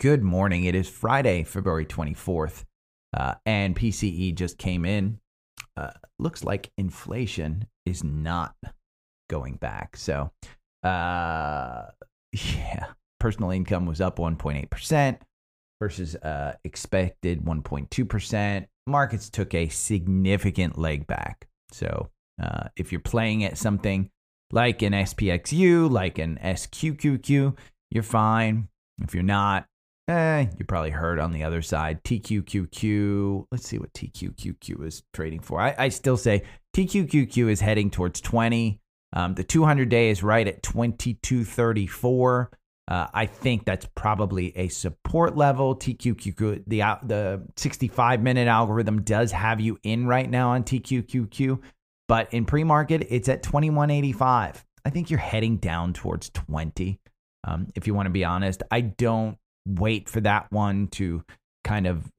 Good morning. It is Friday, February 24th, uh, and PCE just came in. Uh, looks like inflation is not going back. So, uh, yeah, personal income was up 1.8% versus uh, expected 1.2%. Markets took a significant leg back. So, uh, if you're playing at something like an SPXU, like an SQQQ, you're fine. If you're not, eh, you probably heard on the other side. TQQQ, let's see what TQQQ is trading for. I, I still say TQQQ is heading towards 20. Um, the 200 day is right at 2234. Uh, I think that's probably a support level. TQQQ, the the 65 minute algorithm does have you in right now on TQQQ, but in pre market it's at 2185. I think you're heading down towards 20. Um, if you want to be honest, I don't wait for that one to kind of,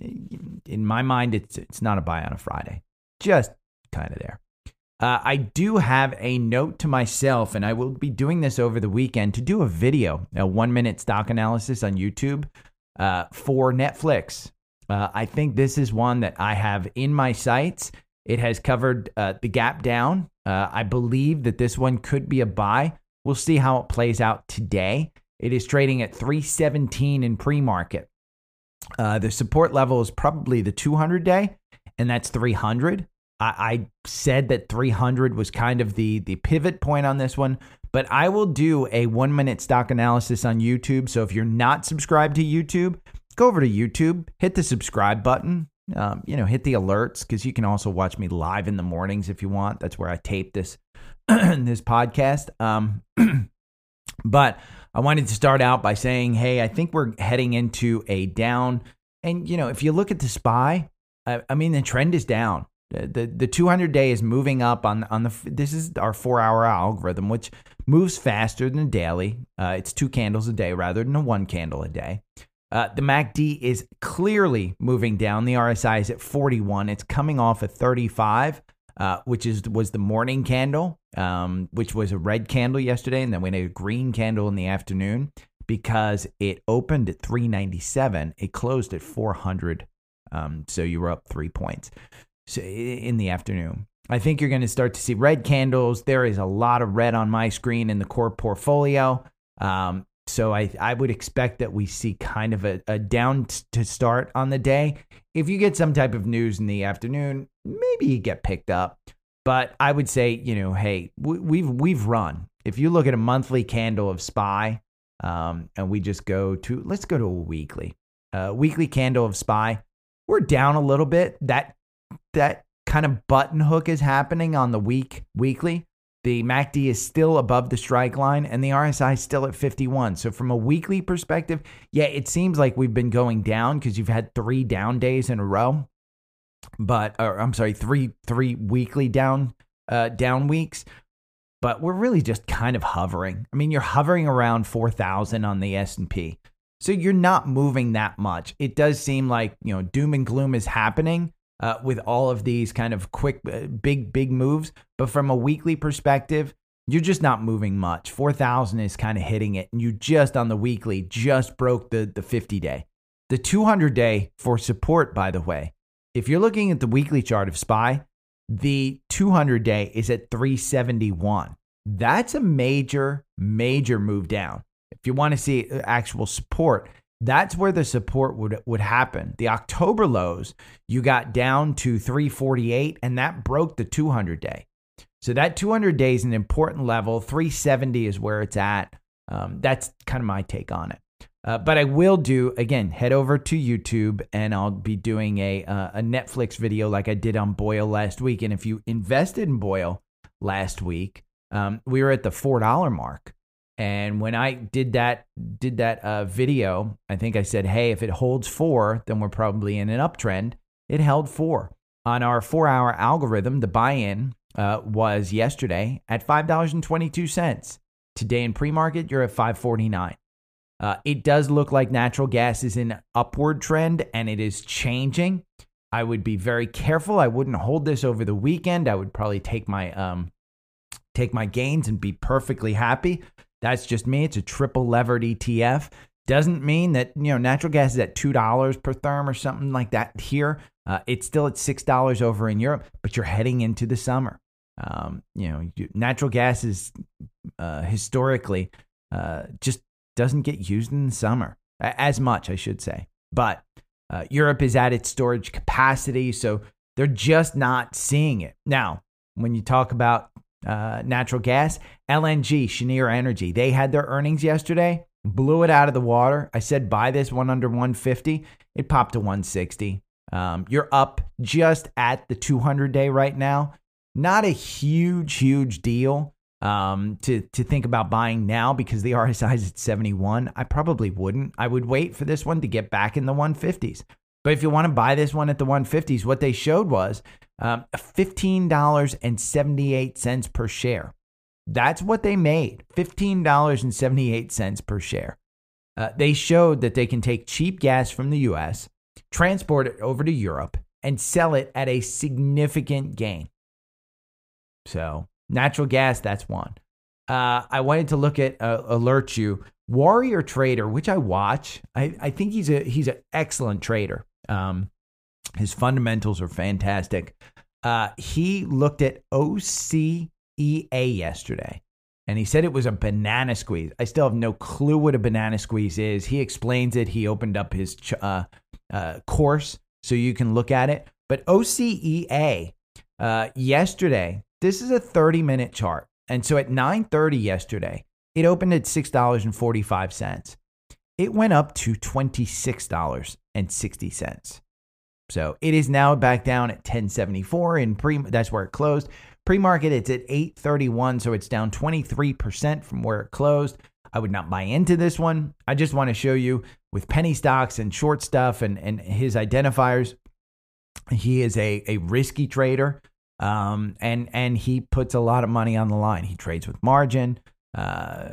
in my mind, it's it's not a buy on a Friday, just kind of there. Uh, I do have a note to myself, and I will be doing this over the weekend to do a video, a one minute stock analysis on YouTube uh, for Netflix. Uh, I think this is one that I have in my sights. It has covered uh, the gap down. Uh, I believe that this one could be a buy. We'll see how it plays out today. It is trading at 317 in pre market. Uh, the support level is probably the 200 day, and that's 300. I, I said that 300 was kind of the the pivot point on this one, but I will do a one minute stock analysis on YouTube. So if you're not subscribed to YouTube, go over to YouTube, hit the subscribe button. Um, you know, hit the alerts because you can also watch me live in the mornings if you want. That's where I tape this this podcast. Um, but I wanted to start out by saying, hey, I think we're heading into a down. And you know, if you look at the SPY, I, I mean, the trend is down. The, the 200 day is moving up on on the this is our 4 hour algorithm which moves faster than the daily. Uh, it's two candles a day rather than a one candle a day. Uh, the MACD is clearly moving down. The RSI is at 41 it's coming off at 35 uh, which is was the morning candle um, which was a red candle yesterday and then we had a green candle in the afternoon because it opened at 397 it closed at 400 um, so you were up three points in the afternoon. I think you're going to start to see red candles. There is a lot of red on my screen in the core portfolio. Um, so I, I would expect that we see kind of a, a down to start on the day. If you get some type of news in the afternoon, maybe you get picked up. But I would say, you know, hey, we, we've we've run. If you look at a monthly candle of SPY, um, and we just go to let's go to a weekly, uh, weekly candle of SPY, we're down a little bit. That that kind of button hook is happening on the week weekly. The MACD is still above the strike line and the RSI is still at 51. So from a weekly perspective, yeah, it seems like we've been going down because you've had three down days in a row. But or, I'm sorry, three three weekly down uh, down weeks. But we're really just kind of hovering. I mean, you're hovering around 4,000 on the S&P. So you're not moving that much. It does seem like, you know, doom and gloom is happening, uh, with all of these kind of quick, uh, big, big moves. But from a weekly perspective, you're just not moving much. 4,000 is kind of hitting it. And you just on the weekly just broke the, the 50 day. The 200 day for support, by the way, if you're looking at the weekly chart of SPY, the 200 day is at 371. That's a major, major move down. If you want to see uh, actual support, that's where the support would would happen. The October lows, you got down to 348 and that broke the 200 day. So that 200 day is an important level. 370 is where it's at. Um, that's kind of my take on it. Uh, but I will do again. Head over to YouTube, and I'll be doing a uh, a Netflix video like I did on BOIL last week. And if you invested in BOIL last week, um, we were at the four dollar mark. And when I did that did that uh, video, I think I said, "Hey, if it holds four, then we're probably in an uptrend." It held four on our four-hour algorithm. The buy-in uh, was yesterday at five dollars and twenty-two cents. Today in pre-market, you're at five forty-nine. Uh, it does look like natural gas is in upward trend and it is changing. I would be very careful. I wouldn't hold this over the weekend. I would probably take my um, take my gains and be perfectly happy. That's just me. It's a triple levered ETF. Doesn't mean that you know natural gas is at two dollars per therm or something like that here. Uh, it's still at six dollars over in Europe, but you're heading into the summer. Um, you know, natural gas is uh, historically uh, just doesn't get used in the summer as much, I should say. But uh, Europe is at its storage capacity, so they're just not seeing it now. When you talk about uh, natural gas, LNG, Cheniere Energy, they had their earnings yesterday blew it out of the water. I said buy this one under 150. It popped to 160. Um, you're up just at the 200 day right now. Not a huge, huge deal um, to to think about buying now because the RSI is at 71. I probably wouldn't. I would wait for this one to get back in the 150s. But if you want to buy this one at the 150s, what they showed was um, $15.78 per share. That's what they made $15.78 per share. Uh, they showed that they can take cheap gas from the US, transport it over to Europe, and sell it at a significant gain. So, natural gas, that's one. Uh, I wanted to look at uh, alert you Warrior Trader, which I watch. I, I think he's a he's an excellent trader. Um, his fundamentals are fantastic. Uh, he looked at OCEA yesterday. And he said it was a banana squeeze. I still have no clue what a banana squeeze is. He explains it. He opened up his uh, uh, course so you can look at it. But OCEA uh, yesterday, this is a 30 minute chart. And so at 9:30 yesterday, it opened at $6.45. It went up to $26.60. So it is now back down at 1074 in pre that's where it closed. Pre-market, it's at 831, so it's down 23% from where it closed. I would not buy into this one. I just want to show you with penny stocks and short stuff and, and his identifiers. He is a, a risky trader. Um, and and he puts a lot of money on the line. He trades with margin. Uh,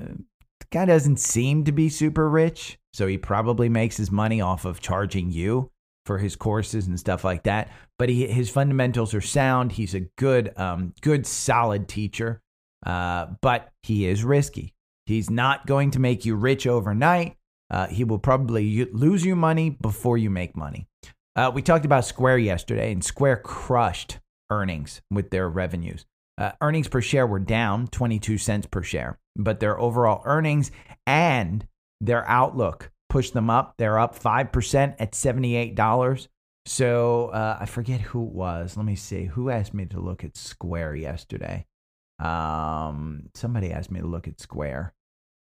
the guy doesn't seem to be super rich, so he probably makes his money off of charging you for his courses and stuff like that. But he, his fundamentals are sound. He's a good, um, good, solid teacher. Uh, but he is risky. He's not going to make you rich overnight. Uh, he will probably lose you money before you make money. Uh, we talked about Square yesterday, and Square crushed earnings with their revenues. Uh, earnings per share were down 22 cents per share, but their overall earnings and their outlook pushed them up. They're up 5% at $78. So uh, I forget who it was. Let me see. Who asked me to look at Square yesterday? Um, somebody asked me to look at Square.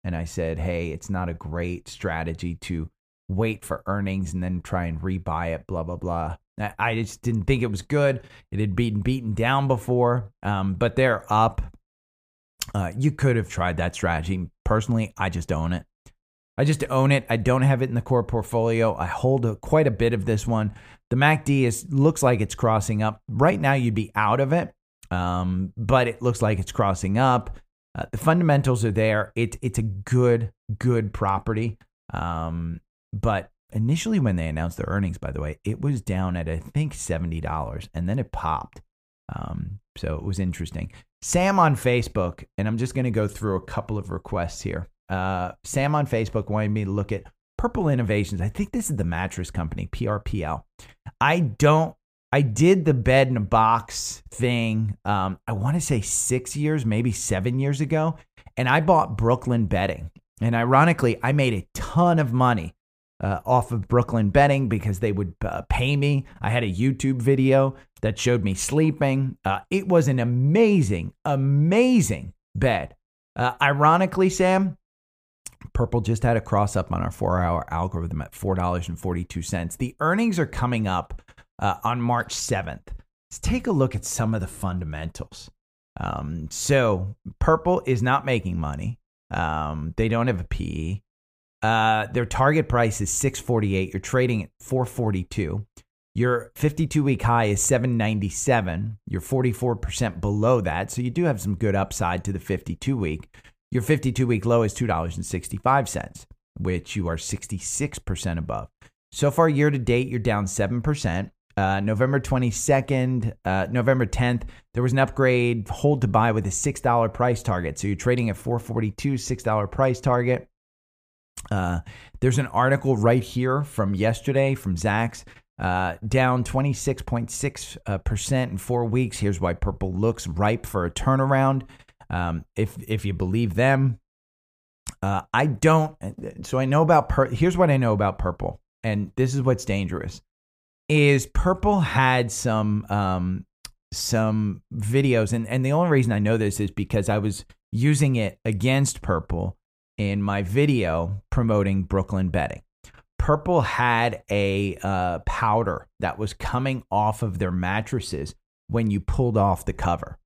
And I said, hey, it's not a great strategy to wait for earnings and then try and rebuy it, blah, blah, blah. I just didn't think it was good. It had been beaten down before, um, but they're up. Uh, you could have tried that strategy. Personally, I just own it. I just own it. I don't have it in the core portfolio. I hold a, quite a bit of this one. The MACD is looks like it's crossing up. Right now, you'd be out of it, um, but it looks like it's crossing up. Uh, the fundamentals are there. It, it's a good, good property. Um, but initially, when they announced their earnings, by the way, it was down at I think seventy dollars, and then it popped. Um, so it was interesting. Sam on Facebook, and I'm just going to go through a couple of requests here. Uh, Sam on Facebook wanted me to look at Purple Innovations. I think this is the mattress company, PRPL. I don't. I did the bed in a box thing. Um, I want to say six years, maybe seven years ago, and I bought Brooklyn Bedding. And ironically, I made a ton of money uh, off of Brooklyn Bedding because they would uh, pay me. I had a YouTube video that showed me sleeping. Uh, it was an amazing, amazing bed. Uh, ironically, Sam, Purple just had a cross up on our four hour algorithm at $4.42. The earnings are coming up uh, on March 7th. Let's take a look at some of the fundamentals. Um, so, Purple is not making money. Um, they don't have a PE. Uh, their target price is 648. You're trading at 442. Your 52 week high is 797. You're 44% below that. So you do have some good upside to the 52 week. Your 52 week low is $2.65, which you are 66% above. So far, year to date, you're down 7%. Uh, November 22nd, uh, November 10th, there was an upgrade hold to buy with a $6 price target. So you're trading at 442, $6 price target. Uh, there's an article right here from yesterday from Zacks. Uh, down 26.6% in four weeks. Here's why purple looks ripe for a turnaround. Um, if if you believe them, uh, I don't. So I know about. Pur- Here's what I know about purple, and this is what's dangerous. Is purple had some um, some videos, and and the only reason I know this is because I was using it against purple in my video promoting Brooklyn Bedding. Purple had a uh, powder that was coming off of their mattresses when you pulled off the cover.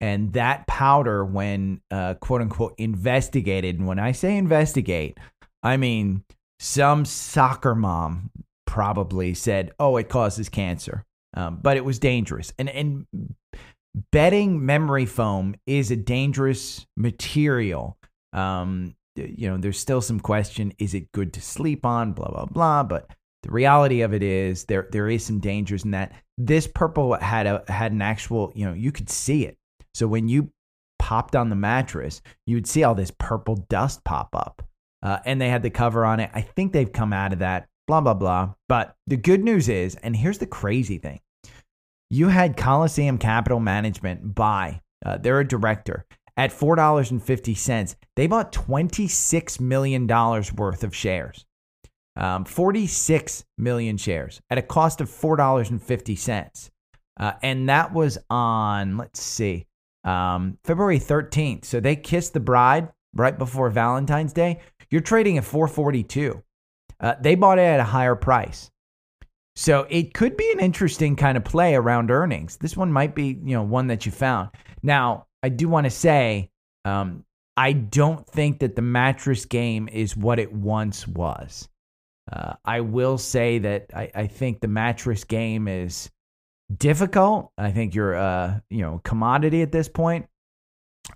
And that powder, when uh, quote unquote investigated, and when I say investigate, I mean some soccer mom probably said, oh, it causes cancer. Um, but it was dangerous. And, and betting memory foam is a dangerous material. Um, you know, there's still some question is it good to sleep on, blah, blah, blah. But the reality of it is there there is some dangers in that. This purple had a had an actual, you know, you could see it. So when you popped on the mattress, you would see all this purple dust pop up. Uh, and they had the cover on it. I think they've come out of that, blah, blah, blah. But the good news is, and here's the crazy thing you had Coliseum Capital Management buy, uh, they're a director, at $4.50, they bought $26 million worth of shares. Um, 46 million shares at a cost of $4.50. Uh, and that was on, let's see, um, February 13th. So they kissed the bride right before Valentine's Day. You're trading at 442. Uh, they bought it at a higher price. So it could be an interesting kind of play around earnings. This one might be, you know, one that you found. Now, I do want to say, um, I don't think that the mattress game is what it once was. Uh, I will say that I, I, think the mattress game is difficult. I think you're, uh, you know, commodity at this point.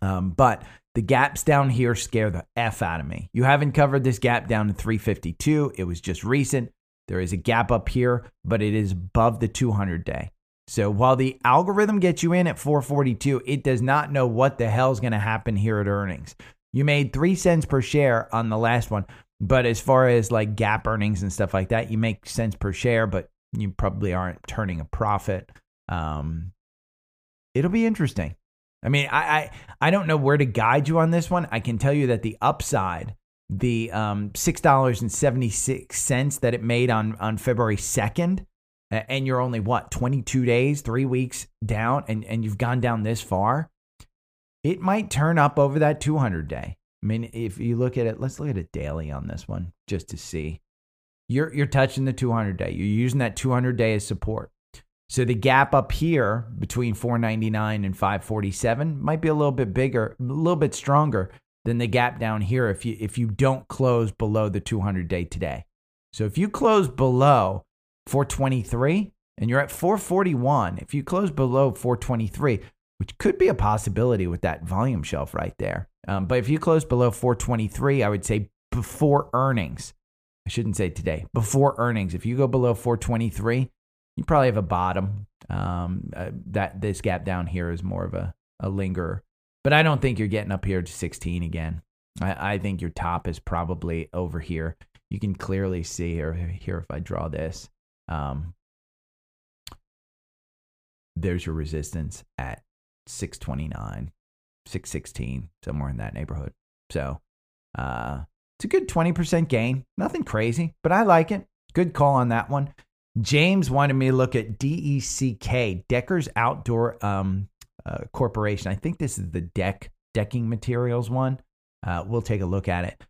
Um, but the gaps down here scare the f out of me. You haven't covered this gap down to 352. It was just recent. There is a gap up here, but it is above the 200 day. So while the algorithm gets you in at 442, it does not know what the hell is going to happen here at earnings. You made three cents per share on the last one, but as far as like gap earnings and stuff like that, you make cents per share, but you probably aren't turning a profit. Um, it'll be interesting. I mean, I, I I don't know where to guide you on this one. I can tell you that the upside, the um, six dollars and seventy six cents that it made on on February second and you're only what 22 days, three weeks down, and, and you've gone down this far, it might turn up over that 200 day. I mean, if you look at it, let's look at it daily on this one just to see. You're you're touching the 200 day. You're using that 200 day as support. So the gap up here between 499 and 547 might be a little bit bigger, a little bit stronger than the gap down here if you if you don't close below the 200 day today. So if you close below 423 and you're at 441, if you close below 423, which could be a possibility with that volume shelf right there. Um, but if you close below 423, I would say before earnings. I shouldn't say today, before earnings. If you go below 423, you probably have a bottom. Um, uh, that this gap down here is more of a, a lingerer. But I don't think you're getting up here to 16 again. I, I think your top is probably over here. You can clearly see here, here if I draw this. Um, there's your resistance at 629, 616, somewhere in that neighborhood. So uh, it's a good 20% gain. Nothing crazy, but I like it. Good call on that one. James wanted me to look at DECK, Deckers Outdoor um, uh, Corporation. I think this is the deck decking materials one. Uh, we'll take a look at it.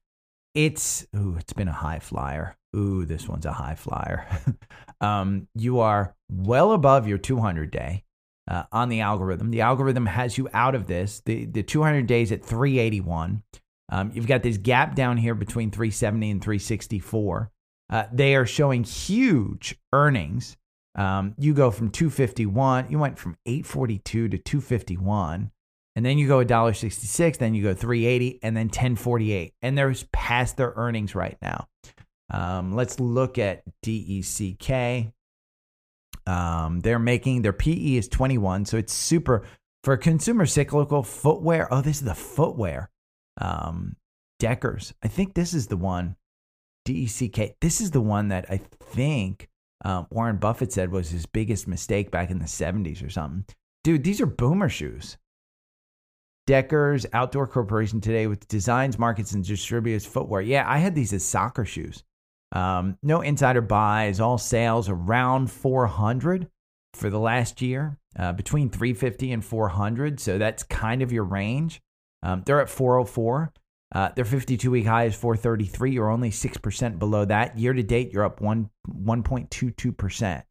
It's ooh, it's been a high flyer. Ooh, this one's a high flyer. um, you are well above your 200 day uh, on the algorithm. The algorithm has you out of this. The the 200 days at 381. Um, you've got this gap down here between 370 and 364. Uh, they are showing huge earnings. Um, you go from 251. You went from 842 to 251 and then you go $1.66, then you go 380 and then 1048. And they're past their earnings right now. Um, let's look at DECK. Um, they're making their PE is 21, so it's super for consumer cyclical footwear. Oh, this is the footwear. Um, Deckers. I think this is the one. DECK. This is the one that I think um, Warren Buffett said was his biggest mistake back in the 70s or something. Dude, these are boomer shoes. Deckers Outdoor Corporation today with designs, markets, and distributors footwear. Yeah, I had these as soccer shoes. Um, no insider buys, all sales around 400 for the last year, uh, between 350 and 400. So that's kind of your range. Um, they're at 404. Uh, their 52 week high is 433. You're only 6% below that. Year to date, you're up 1, 1.22%.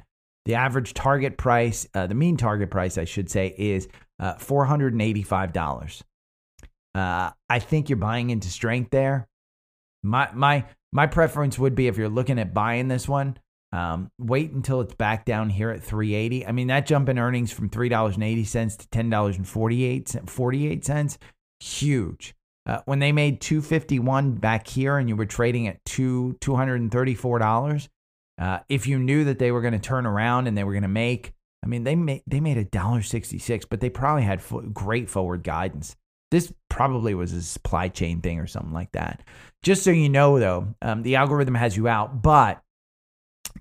The average target price, uh, the mean target price, I should say, is uh, $485. Uh, I think you're buying into strength there. My, my, my preference would be if you're looking at buying this one, um, wait until it's back down here at 380. I mean, that jump in earnings from $3.80 to $10.48, 48 cents, huge. Uh, when they made 251 back here and you were trading at two $234, uh, if you knew that they were going to turn around and they were going to make, I mean, they made they made a dollar sixty six, but they probably had great forward guidance. This probably was a supply chain thing or something like that. Just so you know, though, um, the algorithm has you out, but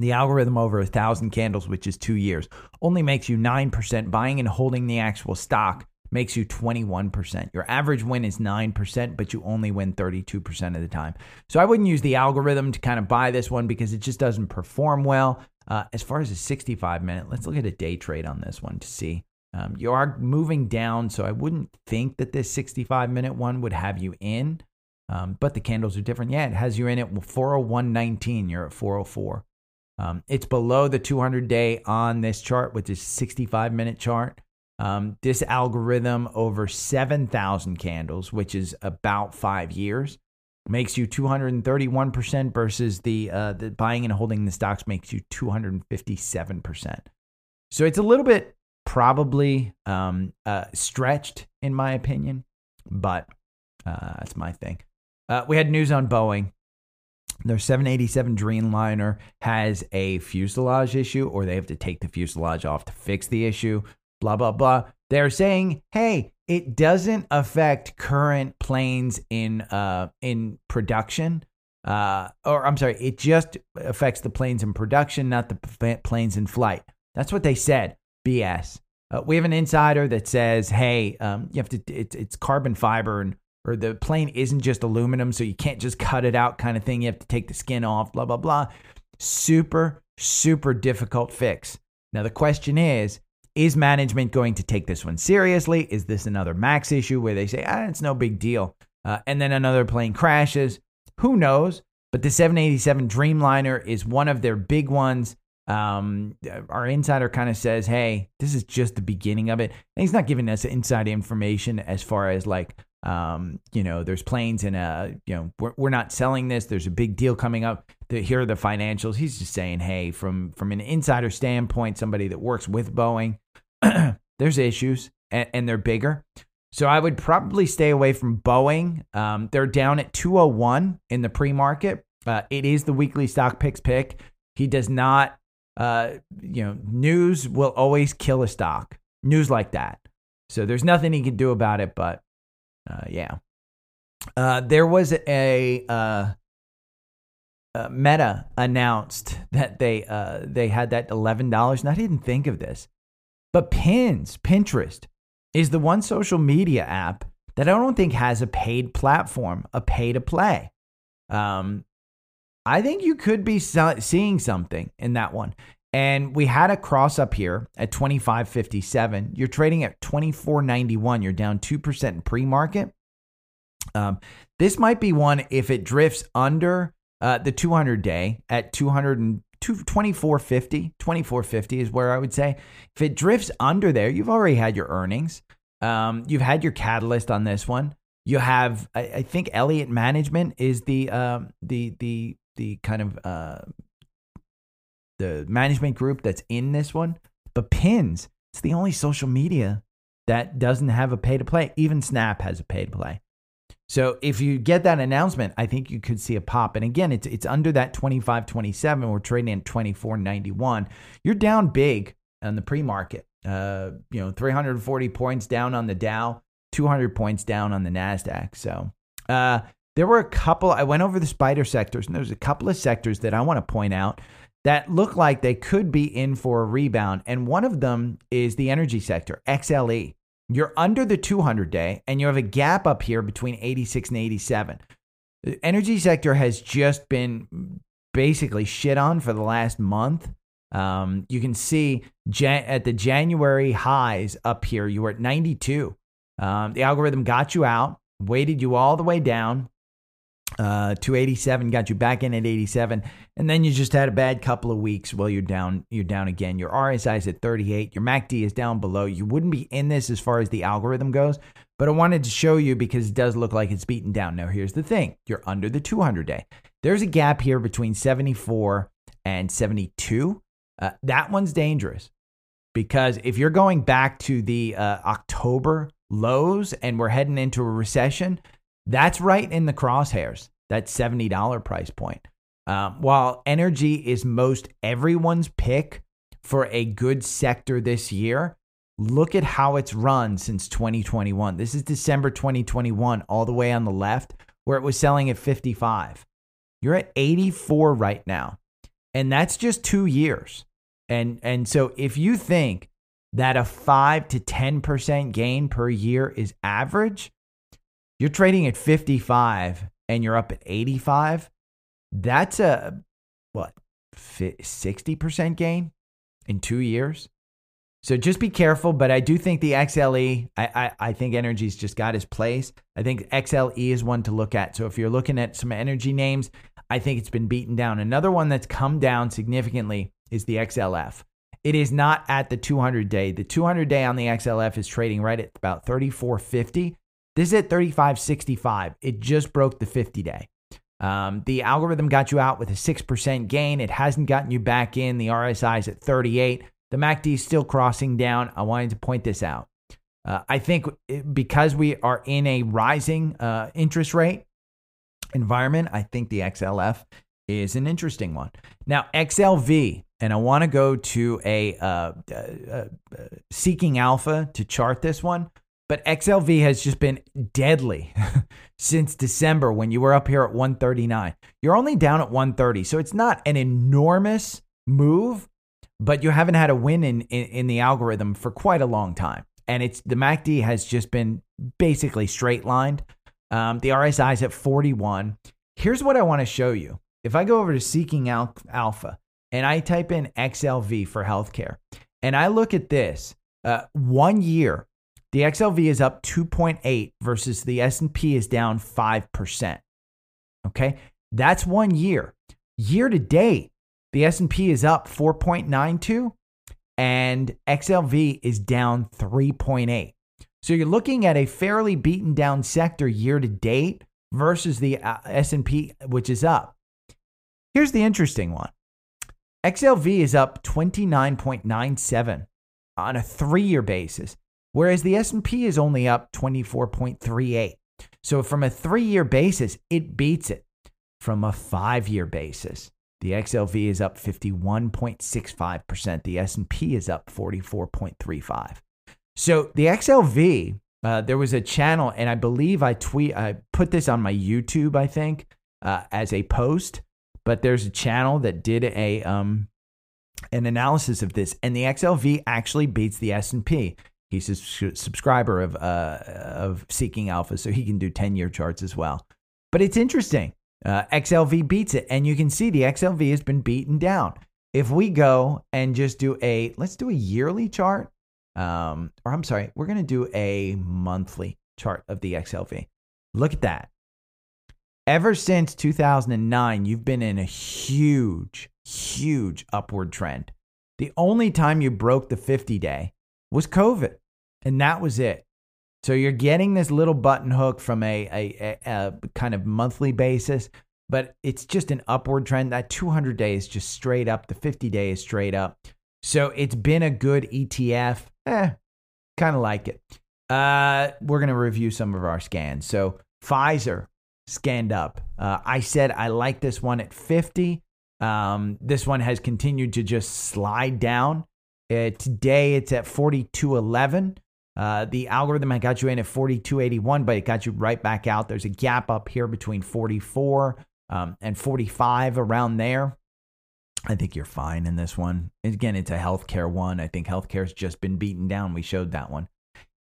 the algorithm over a thousand candles, which is two years, only makes you nine percent buying and holding the actual stock makes you 21%. Your average win is 9%, but you only win 32% of the time. So I wouldn't use the algorithm to kind of buy this one because it just doesn't perform well. Uh, as far as a 65 minute, let's look at a day trade on this one to see. Um, you are moving down, so I wouldn't think that this 65 minute one would have you in. Um, but the candles are different. Yeah, it has you in at 401.19. You're at 404. Um, it's below the 200 day on this chart, which is 65 minute chart. Um, this algorithm over 7,000 candles, which is about five years, makes you 231% versus the, uh, the buying and holding the stocks makes you 257%. So it's a little bit probably um, uh, stretched, in my opinion, but uh, that's my thing. Uh, we had news on Boeing. Their 787 Dreamliner has a fuselage issue, or they have to take the fuselage off to fix the issue blah, blah, blah. They're saying, hey, it doesn't affect current planes in uh, in production. Uh, or I'm sorry, it just affects the planes in production, not the planes in flight. That's what they said. BS. Uh, we have an insider that says, "Hey, um, you have to. It's, it's carbon fiber, and or the plane isn't just aluminum, so you can't just cut it out, kind of thing. You have to take the skin off. Blah blah blah. Super super difficult fix. Now the question is, is management going to take this one seriously? Is this another max issue where they say, ah, it's no big deal? Uh, and then another plane crashes? Who knows? But the 787 Dreamliner is one of their big ones. Um, our insider kind of says, hey, this is just the beginning of it. And he's not giving us inside information as far as like, um, you know, there's planes and, uh, you know, we're, we're not selling this. There's a big deal coming up. The, here are the financials. He's just saying, hey, from, from an insider standpoint, somebody that works with Boeing, there's issues and, and, they're bigger. So I would probably stay away from Boeing. Um, they're down at 201 in the pre market. Uh, it is the weekly stock picks pick. He does not, uh, you know, news will always kill a stock. News like that. So there's nothing he can do about it. But uh, yeah, uh, there was a uh, uh, Meta announced that they uh, they had that eleven dollars, and I didn't think of this. But Pins, Pinterest, is the one social media app that I don't think has a paid platform, a pay to play. Um, I think you could be seeing something in that one. And we had a cross up here at 25.57. You're trading at 24.91. You're down 2% in pre market. Um, this might be one if it drifts under uh, the 200 day at 200 2450 2450 is where i would say if it drifts under there you've already had your earnings um, you've had your catalyst on this one you have i, I think elliott management is the um, the the the kind of uh, the management group that's in this one but pins it's the only social media that doesn't have a pay to play even snap has a pay to play so if you get that announcement, I think you could see a pop. And again, it's it's under that 25 27. We're trading at 24 91. You're down big on the pre-market. Uh, you know, 340 points down on the Dow, 200 points down on the Nasdaq. So, uh, there were a couple, I went over the spider sectors, and there's a couple of sectors that I want to point out that look like they could be in for a rebound. And one of them is the energy sector, XLE. You're under the 200 day, and you have a gap up here between 86 and 87. The energy sector has just been basically shit on for the last month. Um, you can see Jan- at the January highs up here, you were at 92. Um, the algorithm got you out, weighted you all the way down uh, to 87, got you back in at 87, and then you just had a bad couple of weeks. Well, you're down, you're down again. Your RSI is at 38. Your MACD is down below. You wouldn't be in this as far as the algorithm goes, but I wanted to show you because it does look like it's beaten down. Now, here's the thing: you're under the 200 day. There's a gap here between 74 and 72. Uh, that one's dangerous because if you're going back to the uh, October lows and we're heading into a recession, that's right in the crosshairs, that $70 price point. Um, while energy is most everyone's pick for a good sector this year, look at how it's run since 2021. This is December 2021, all the way on the left, where it was selling at 55. You're at 84 right now. And that's just two years. And and so if you think that a 5 to 10% gain per year is average, you're trading at 55 and you're up at 85. That's a what? 60% gain in 2 years. So just be careful, but I do think the XLE, I, I, I think energy's just got his place. I think XLE is one to look at. So if you're looking at some energy names, I think it's been beaten down. Another one that's come down significantly is the XLF. It is not at the 200 day. The 200 day on the XLF is trading right at about 34.50. This is at 35.65. It just broke the 50 day. Um, the algorithm got you out with a 6% gain. It hasn't gotten you back in. The RSI is at 38. The MACD is still crossing down. I wanted to point this out. Uh, I think because we are in a rising uh, interest rate environment, I think the XLF is an interesting one. Now, XLV, and I want to go to a uh, uh, uh, Seeking Alpha to chart this one. But XLV has just been deadly since December when you were up here at 139. You're only down at 130. So it's not an enormous move, but you haven't had a win in, in, in the algorithm for quite a long time. And it's the MACD has just been basically straight lined. Um, the RSI is at 41. Here's what I want to show you. If I go over to Seeking Alpha, and I type in XLV for healthcare, and I look at this, uh, one year, the XLV is up 2.8 versus the S&P is down 5%. Okay? That's one year. Year to date, the S&P is up 4.92 and XLV is down 3.8. So you're looking at a fairly beaten down sector year to date versus the uh, S&P which is up. Here's the interesting one. XLV is up 29.97 on a 3-year basis, whereas the S&P is only up 24.38. So from a 3-year basis, it beats it. From a 5-year basis, the XLV is up 51.65%, the S&P is up 44.35. So the XLV, uh, there was a channel, and I believe I tweet, I put this on my YouTube, I think, uh, as a post but there's a channel that did a um, an analysis of this, and the XLV actually beats the S and P. He's a subscriber of uh, of Seeking Alpha, so he can do ten year charts as well. But it's interesting. Uh, XLV beats it, and you can see the XLV has been beaten down. If we go and just do a, let's do a yearly chart, um, or I'm sorry, we're going to do a monthly chart of the XLV. Look at that ever since 2009, you've been in a huge, huge upward trend. The only time you broke the 50 day was COVID, and that was it. So you're getting this little button hook from a, a, a, a kind of monthly basis, but it's just an upward trend. That 200 day is just straight up, the 50 day is straight up. So it's been a good ETF. Eh, kind of like it. Uh, we're going to review some of our scans. So Pfizer, scanned up. Uh, I said I like this one at 50. Um, this one has continued to just slide down. Uh, today it's at 42.11. Uh, the algorithm had got you in at 42.81, but it got you right back out. There's a gap up here between 44 um, and 45 around there. I think you're fine in this one. Again, it's a healthcare one. I think healthcare's just been beaten down. We showed that one.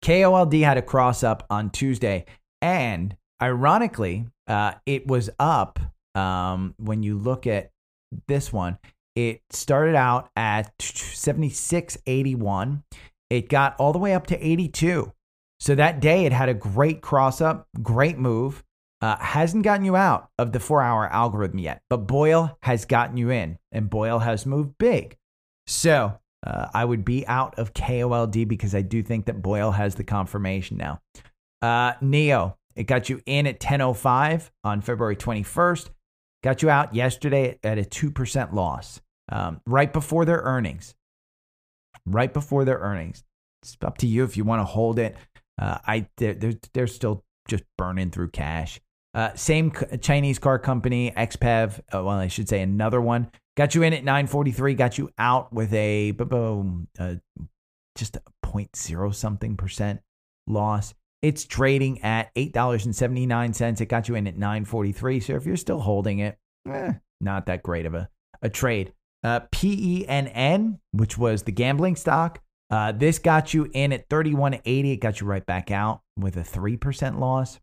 KOLD had a cross up on Tuesday, and ironically, uh, it was up um, when you look at this one. It started out at 76.81. It got all the way up to 82. So that day, it had a great cross up, great move. Uh, hasn't gotten you out of the four hour algorithm yet, but BOIL has gotten you in, and BOIL has moved big. So uh, I would be out of KOLD because I do think that BOIL has the confirmation now. Uh, NIO, it got you in at 10.05 on February 21st, got you out yesterday at a 2% loss, um, right before their earnings. Right before their earnings. It's up to you if you want to hold it. Uh, I they're, they're still just burning through cash. Uh, same Chinese car company, XPEV. Uh, well, I should say another one. Got you in at 943. Got you out with a boom, uh, just a 0.0 something percent loss. It's trading at eight dollars and seventy nine cents. It got you in at 943. So if you're still holding it, eh, not that great of a a trade. Uh, PENN, which was the gambling stock, uh, this got you in at 31.80. It got you right back out with a 3% loss.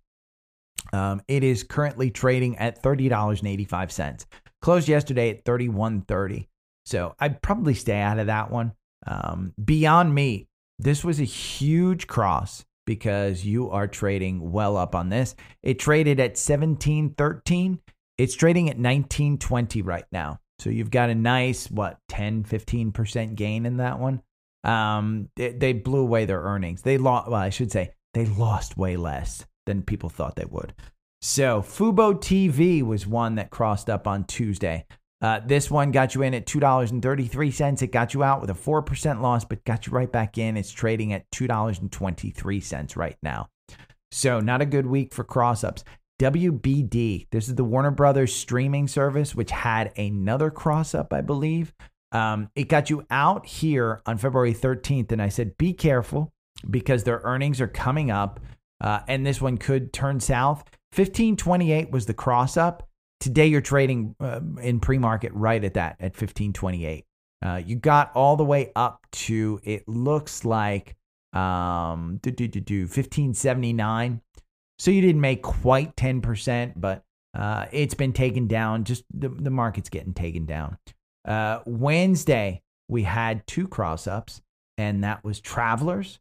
Um, it is currently trading at $30.85. Closed yesterday at 31.30. So I'd probably stay out of that one. Um, Beyond Meat, this was a huge cross because you are trading well up on this. It traded at 17.13. It's trading at 19.20 right now. So you've got a nice, what, 10, 15% gain in that one. Um, they, they blew away their earnings. They lost, well, I should say, they lost way less than people thought they would. So, Fubo TV was one that crossed up on Tuesday. Uh, this one got you in at $2.33. It got you out with a 4% loss, but got you right back in. It's trading at $2.23 right now. So, not a good week for cross ups. WBD, this is the Warner Brothers streaming service, which had another cross up, I believe. Um, it got you out here on February 13th. And I said, be careful because their earnings are coming up uh, and this one could turn south. 1528 was the cross up. Today you're trading uh, in pre market right at that, at 1528. Uh, you got all the way up to, it looks like, um, do, do, do, do, 1579. So you didn't make quite 10%, but uh, it's been taken down. Just the, the market's getting taken down. Uh, Wednesday, we had two cross ups, and that was Travelers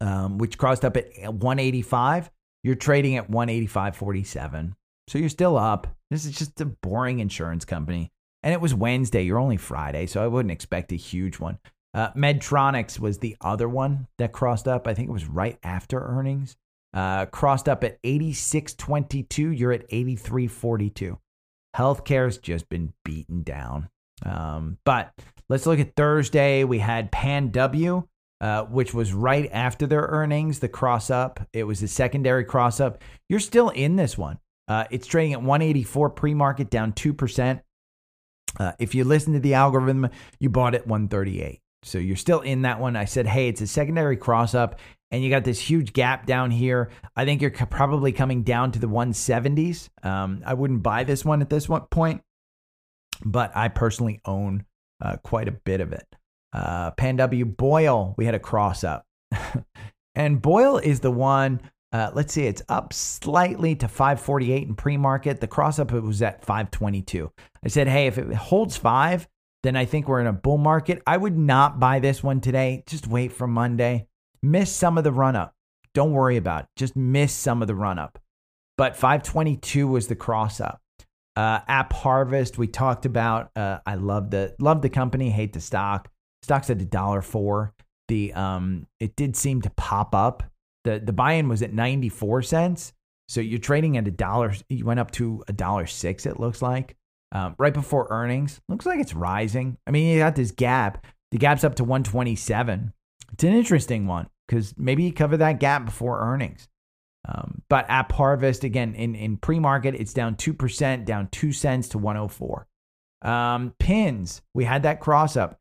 um, which crossed up at 185. You're trading at 185.47. So you're still up. This is just a boring insurance company. And it was Wednesday. You're only Friday, so I wouldn't expect a huge one. Uh, Medtronics was the other one that crossed up. I think it was right after earnings. Uh, crossed up at 86.22. You're at 83.42. Healthcare's just been beaten down. Um, but let's look at Thursday. We had Pan W uh, which was right after their earnings, the cross up. It was a secondary cross up. You're still in this one. Uh, it's trading at 184 pre market, down 2%. Uh, if you listen to the algorithm, you bought it 138. So you're still in that one. I said, hey, it's a secondary cross up, and you got this huge gap down here. I think you're probably coming down to the 170s. Um, I wouldn't buy this one at this one point, but I personally own uh, quite a bit of it. Uh, Pan W BOIL, we had a cross up. and BOIL is the one, uh, let's see, it's up slightly to 548 in pre market. The cross up was at 522. I said, hey, if it holds five, then I think we're in a bull market. I would not buy this one today. Just wait for Monday. Miss some of the run up. Don't worry about it. Just miss some of the run up. But 522 was the cross up. Uh, App Harvest, we talked about. Uh, I love the love the company, hate the stock. Stock's at a dollar four. The um, it did seem to pop up. the The buy-in was at ninety four cents. So you're trading at a dollar. You went up to a dollar six. It looks like um, right before earnings. Looks like it's rising. I mean, you got this gap. The gap's up to one twenty seven. It's an interesting one because maybe you cover that gap before earnings. Um, but App Harvest again in in pre market, it's down two percent, down two cents to one hundred oh four. Um, pins, we had that cross up.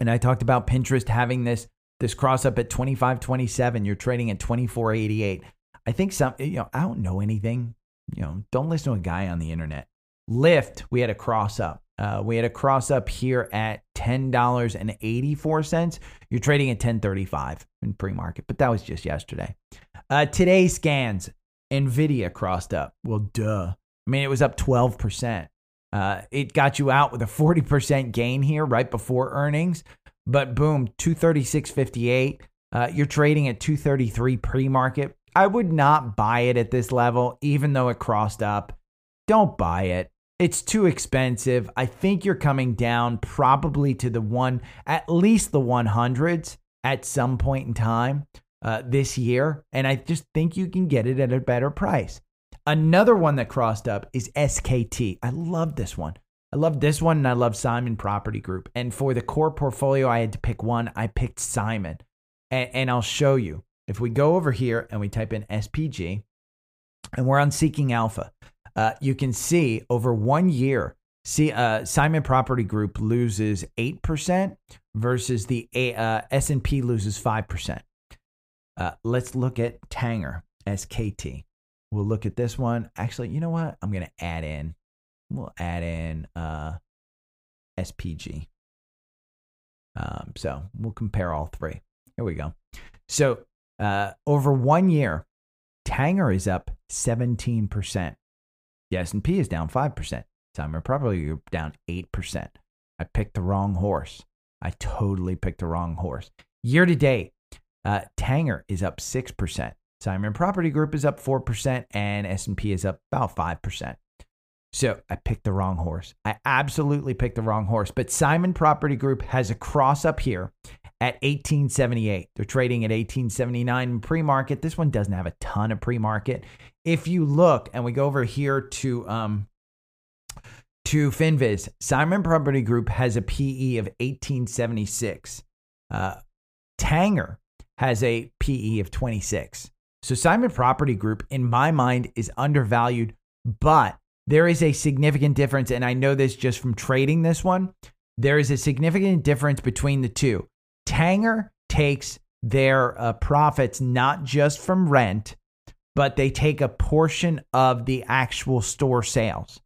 And I talked about Pinterest having this This cross up at 25.27. You're trading at 24.88. I think some, you know, I don't know anything. You know, don't listen to a guy on the internet. Lyft, we had a cross up. Uh, we had a cross up here at ten dollars and eighty four cents. You're trading at ten thirty five in pre market, but that was just yesterday. Uh, today's scans, Nvidia crossed up. Well, duh. I mean, it was up twelve percent. Uh, it got you out with a forty percent gain here right before earnings, but boom, two thirty six fifty eight. Uh, you're trading at two thirty three pre market. I would not buy it at this level, even though it crossed up. Don't buy it it's too expensive. I think you're coming down probably to the one, at least the 100s at some point in time uh, this year. And I just think you can get it at a better price. Another one that crossed up is SKT. I love this one. I love this one and I love Simon Property Group. And for the core portfolio, I had to pick one. I picked Simon. And, and I'll show you. If we go over here and we type in SPG and we're on Seeking Alpha, uh, you can see over one year, see uh, Simon Property Group loses eight percent versus the uh, S and P loses five percent. Uh, let's look at Tanger SKT. We'll look at this one. Actually, you know what? I'm going to add in. We'll add in uh, SPG. Um, so we'll compare all three. Here we go. So uh, over one year, Tanger is up 17%. The S&P is down 5%. Simon Property Group down 8%. I picked the wrong horse. I totally picked the wrong horse. Year to date, uh, Tanger is up 6%. Simon Property Group is up 4% and S&P is up about 5%. So I picked the wrong horse. I absolutely picked the wrong horse. But Simon Property Group has a cross up here at 1878. They're trading at 1879 pre-market. This one doesn't have a ton of pre-market. If you look and we go over here to um to Finviz, Simon Property Group has a PE of 1876. Uh, Tanger has a PE of 26. So Simon Property Group, in my mind, is undervalued, but there is a significant difference, and I know this just from trading this one. There is a significant difference between the two. Tanger takes their uh, profits not just from rent, but they take a portion of the actual store sales.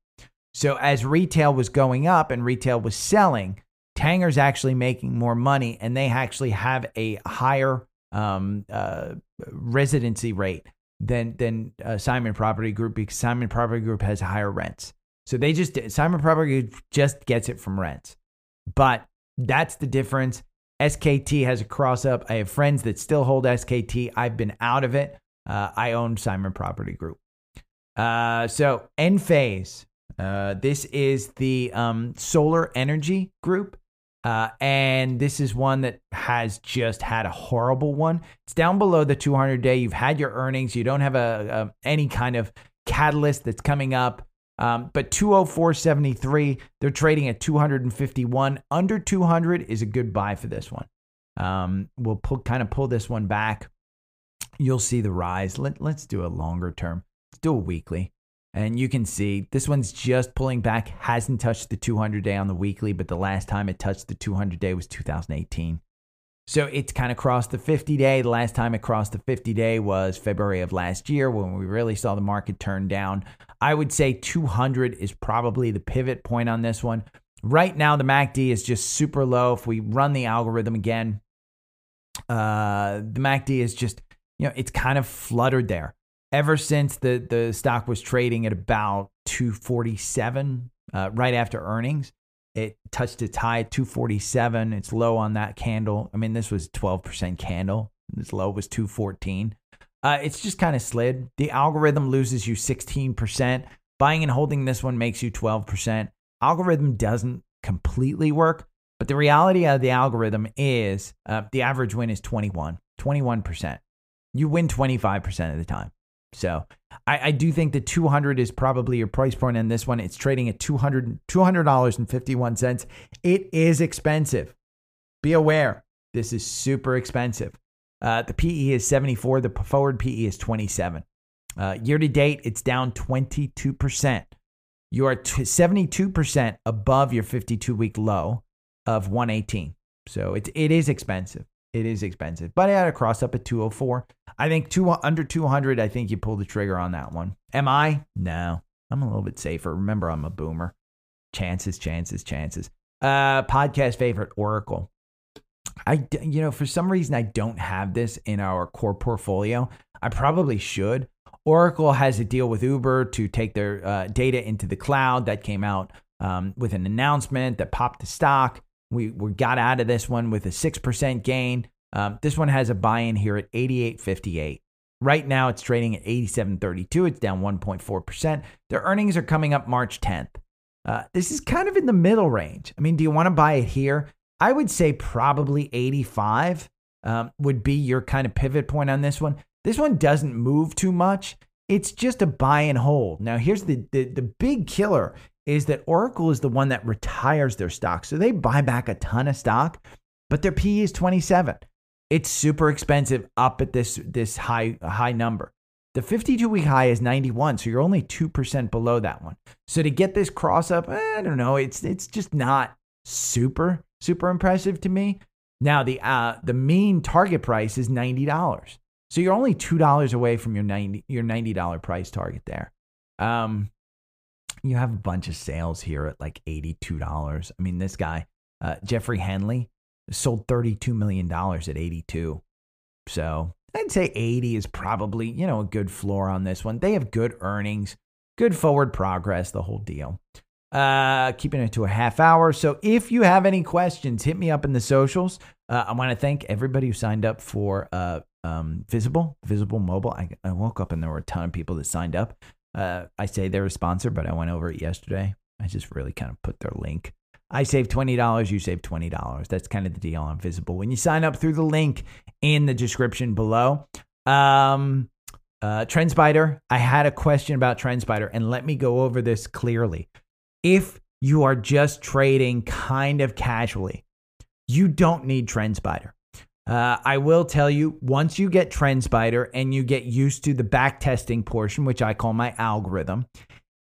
So as retail was going up and retail was selling, Tanger's actually making more money and they actually have a higher um, uh, residency rate than than uh, Simon Property Group because Simon Property Group has higher rents. So they just Simon Property Group just gets it from rents. But that's the difference. SKT has a cross up. I have friends that still hold SKT. I've been out of it. Uh, I own Simon Property Group. Uh, so Enphase, uh, this is the um, solar energy group. Uh, and this is one that has just had a horrible one. It's down below the 200 day. You've had your earnings. You don't have a, a any kind of catalyst that's coming up. Um, but 204.73, they're trading at 251. Under 200 is a good buy for this one. Um, we'll pull, kind of pull this one back. You'll see the rise. Let, let's do a longer term. Let's do a weekly. And you can see this one's just pulling back, hasn't touched the 200 day on the weekly, but the last time it touched the 200 day was 2018. So it's kind of crossed the 50 day. The last time it crossed the 50 day was February of last year when we really saw the market turn down. I would say 200 is probably the pivot point on this one. Right now, the MACD is just super low. If we run the algorithm again, uh, the MACD is just, you know, it's kind of fluttered there ever since the the stock was trading at about 247 uh, right after earnings. It touched its high at 247. It's low on that candle. I mean, this was 12% candle. This low was 214. Uh, it's just kind of slid. The algorithm loses you 16%. Buying and holding this one makes you 12%. Algorithm doesn't completely work, but the reality of the algorithm is uh, the average win is 21, 21%. You win 25% of the time. So I, I, do think that 200 is probably your price point on this one. It's trading at 200 $200.51. It is expensive. Be aware, this is super expensive. Uh, the PE is 74. The forward PE is 27. Uh, year to date, it's down 22%. You are t- 72% above your 52 week low of 118. So it, it is expensive. It is expensive, but I had a cross up at 204. I think two under 200. I think you pull the trigger on that one. Am I? No, I'm a little bit safer. Remember, I'm a boomer. Chances, chances, chances. Uh, podcast favorite Oracle. I, you know, for some reason, I don't have this in our core portfolio. I probably should. Oracle has a deal with Uber to take their uh, data into the cloud. That came out um, with an announcement that popped the stock. We, we got out of this one with a 6% gain. Um, this one has a buy in here at 88.58. Right now, it's trading at 87.32. It's down 1.4%. Their earnings are coming up March 10th. Uh, this is kind of in the middle range. I mean, do you want to buy it here? I would say probably 85 um, would be your kind of pivot point on this one. This one doesn't move too much. It's just a buy and hold. Now, here's the, the, the big killer is that Oracle is the one that retires their stock. So they buy back a ton of stock, but their PE is 27. It's super expensive up at this this high high number. The 52 week high is 91, so you're only 2% below that one. So to get this cross up, eh, I don't know, it's it's just not super super impressive to me. Now the uh, the mean target price is ninety dollars, so you're only two dollars away from your ninety your ninety dollar price target there. Um, you have a bunch of sales here at like eighty two dollars. I mean, this guy uh, Jeffrey Henley sold thirty two million dollars at eighty two, so I'd say eighty is probably you know a good floor on this one. They have good earnings, good forward progress, the whole deal uh, keeping it to a half hour. So if you have any questions, hit me up in the socials. Uh, I want to thank everybody who signed up for uh, um, Visible, Visible Mobile. I, I, woke up and there were a ton of people that signed up. Uh, I say they're a sponsor, but I went over it yesterday. I just really kind of put their link. I save $20, you save $20. That's kind of the deal on Visible. When you sign up through the link in the description below, um, uh, TrendSpider, I had a question about TrendSpider, and let me go over this clearly if you are just trading kind of casually, you don't need TrendSpider. Uh, I will tell you, once you get TrendSpider and you get used to the back testing portion, which I call my algorithm,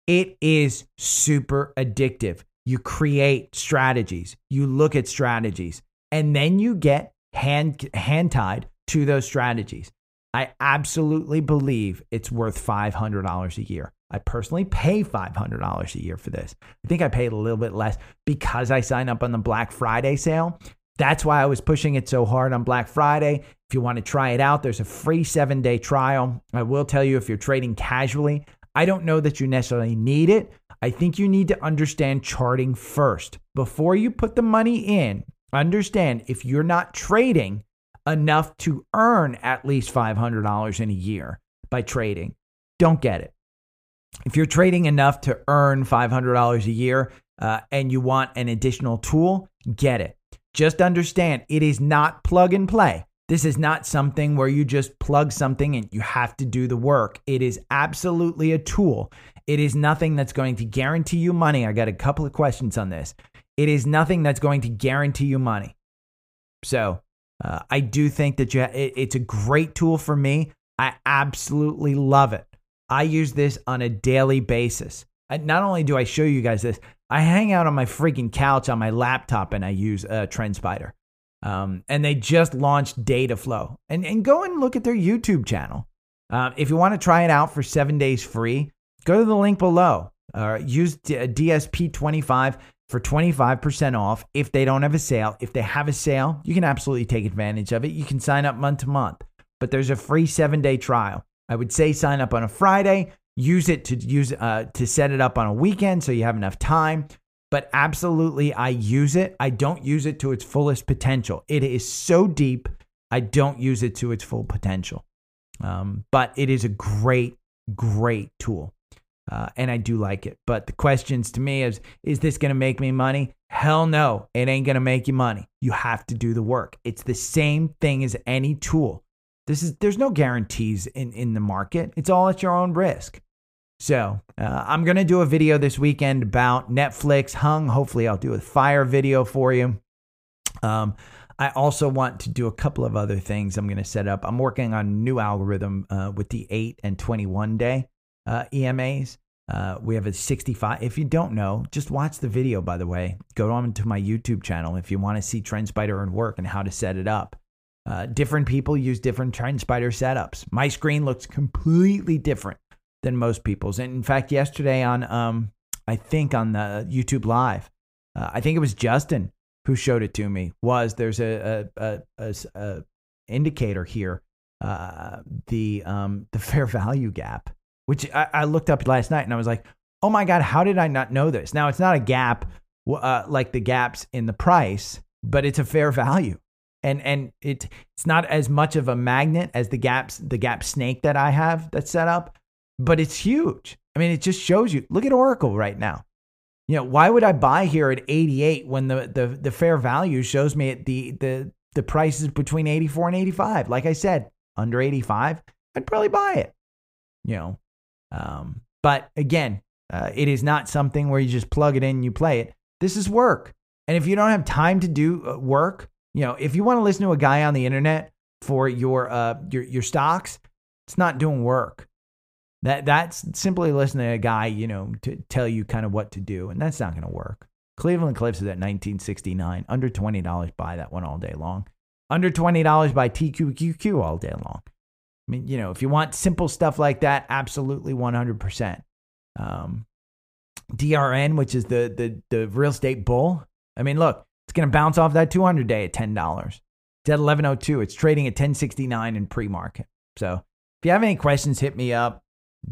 it is super addictive. You create strategies, you look at strategies, and then you get hand hand tied to those strategies. I absolutely believe it's worth $500 a year. I personally pay $500 a year for this. I think I paid a little bit less because I signed up on the Black Friday sale. That's why I was pushing it so hard on Black Friday. If you want to try it out, there's a free seven day trial. I will tell you if you're trading casually, I don't know that you necessarily need it. I think you need to understand charting first. Before you put the money in, understand if you're not trading enough to earn at least $500 in a year by trading, don't get it if you're trading enough to earn $500 a year uh, and you want an additional tool, get it. Just understand it is not plug and play. This is not something where you just plug something and you have to do the work. It is absolutely a tool. It is nothing that's going to guarantee you money. I got a couple of questions on this. It is nothing that's going to guarantee you money. So uh, I do think that you ha- it, it's a great tool for me. I absolutely love it. I use this on a daily basis. I, not only do I show you guys this, I hang out on my freaking couch on my laptop and I use uh, TrendSpider. Um, and they just launched Dataflow. And, and go and look at their YouTube channel. Uh, if you want to try it out for seven days free, go to the link below. Uh, use D- DSP25 for 25% off if they don't have a sale. If they have a sale, you can absolutely take advantage of it. You can sign up month to month, but there's a free seven day trial. I would say sign up on a Friday, use it to use uh, to set it up on a weekend so you have enough time. But absolutely, I use it. I don't use it to its fullest potential. It is so deep, I don't use it to its full potential. Um, but it is a great, great tool. Uh, and I do like it. But the questions to me is is this going to make me money? Hell no, it ain't going to make you money. You have to do the work. It's the same thing as any tool. This is there's no guarantees in in the market. It's all at your own risk. So uh, I'm gonna do a video this weekend about Netflix hung. Hopefully, I'll do a fire video for you. Um, I also want to do a couple of other things. I'm gonna set up. I'm working on a new algorithm uh, with the eight and 21 day uh, EMAs. Uh, we have a 65. If you don't know, just watch the video, by the way. Go on to my YouTube channel if you want to see TrendSpider and work and how to set it up. Uh, different people use different TrendSpider setups. My screen looks completely different than most people's. And in fact, yesterday on, um, I think on the YouTube Live, uh, I think it was Justin who showed it to me. Was there's a a, a, a indicator here, uh, the um, the fair value gap, which I, I looked up last night and I was like, oh my god, how did I not know this? Now it's not a gap uh, like the gaps in the price, but it's a fair value and and it it's not as much of a magnet as the gaps the gap snake that I have that's set up, but it's huge. I mean, it just shows you. Look at Oracle right now. You know, why would I buy here at 88 when the the the fair value shows me at the the the price is between 84 and 85? Like I said, under 85, I'd probably buy it. You know, um, but again, uh, it is not something where you just plug it in and you play it. This is work. And if you don't have time to do uh, work, you know, if you want to listen to a guy on the internet for your uh your your stocks, it's not doing work. That that's simply listening to a guy, you know, to tell you kind of what to do, and that's not going to work. Cleveland Cliffs is at 1969, under twenty dollars. Buy that one all day long. Under twenty dollars buy TQQQ all day long. I mean, you know, if you want simple stuff like that, absolutely 100%. Um, DRN, which is the the the real estate bull. I mean, look, it's going to bounce off that 200 day at $10. It's at 1102. It's trading at 1069 in pre-market. So if you have any questions, hit me up.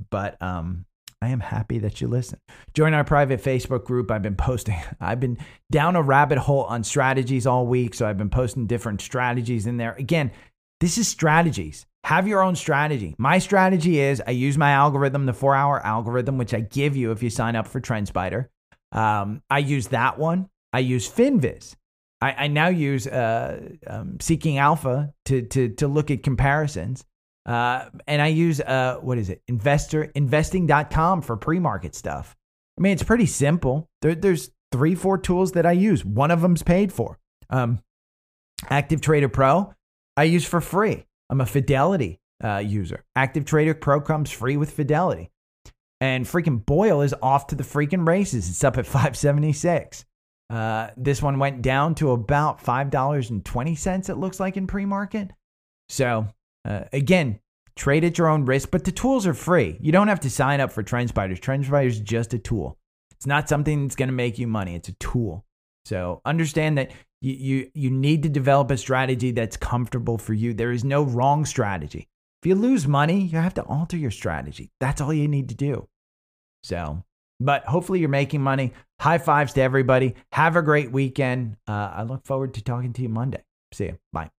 But um, I am happy that you listen. Join our private Facebook group. I've been posting, I've been down a rabbit hole on strategies all week. So I've been posting different strategies in there. Again, this is strategies. Have your own strategy. My strategy is I use my algorithm, the four hour algorithm, which I give you if you sign up for TrendSpider. Um, I use that one. I use FinViz. I, I now use uh, um, Seeking Alpha to, to, to look at comparisons. Uh, and I use, uh, what is it? Investor, investing.com for pre market stuff. I mean, it's pretty simple. There, there's three, four tools that I use. One of them's paid for. Um, Active Trader Pro, I use for free. I'm a Fidelity uh, user. Active Trader Pro comes free with Fidelity. And freaking BOIL is off to the freaking races. It's up at 576. Uh, this one went down to about $5.20, it looks like, in pre market. So, uh, again, trade at your own risk, but the tools are free. You don't have to sign up for TrendSpiders. TrendSpiders is just a tool, it's not something that's going to make you money, it's a tool. So, understand that you, you, you need to develop a strategy that's comfortable for you. There is no wrong strategy. If you lose money, you have to alter your strategy. That's all you need to do. So, but hopefully you're making money. High fives to everybody. Have a great weekend. Uh, I look forward to talking to you Monday. See you. Bye.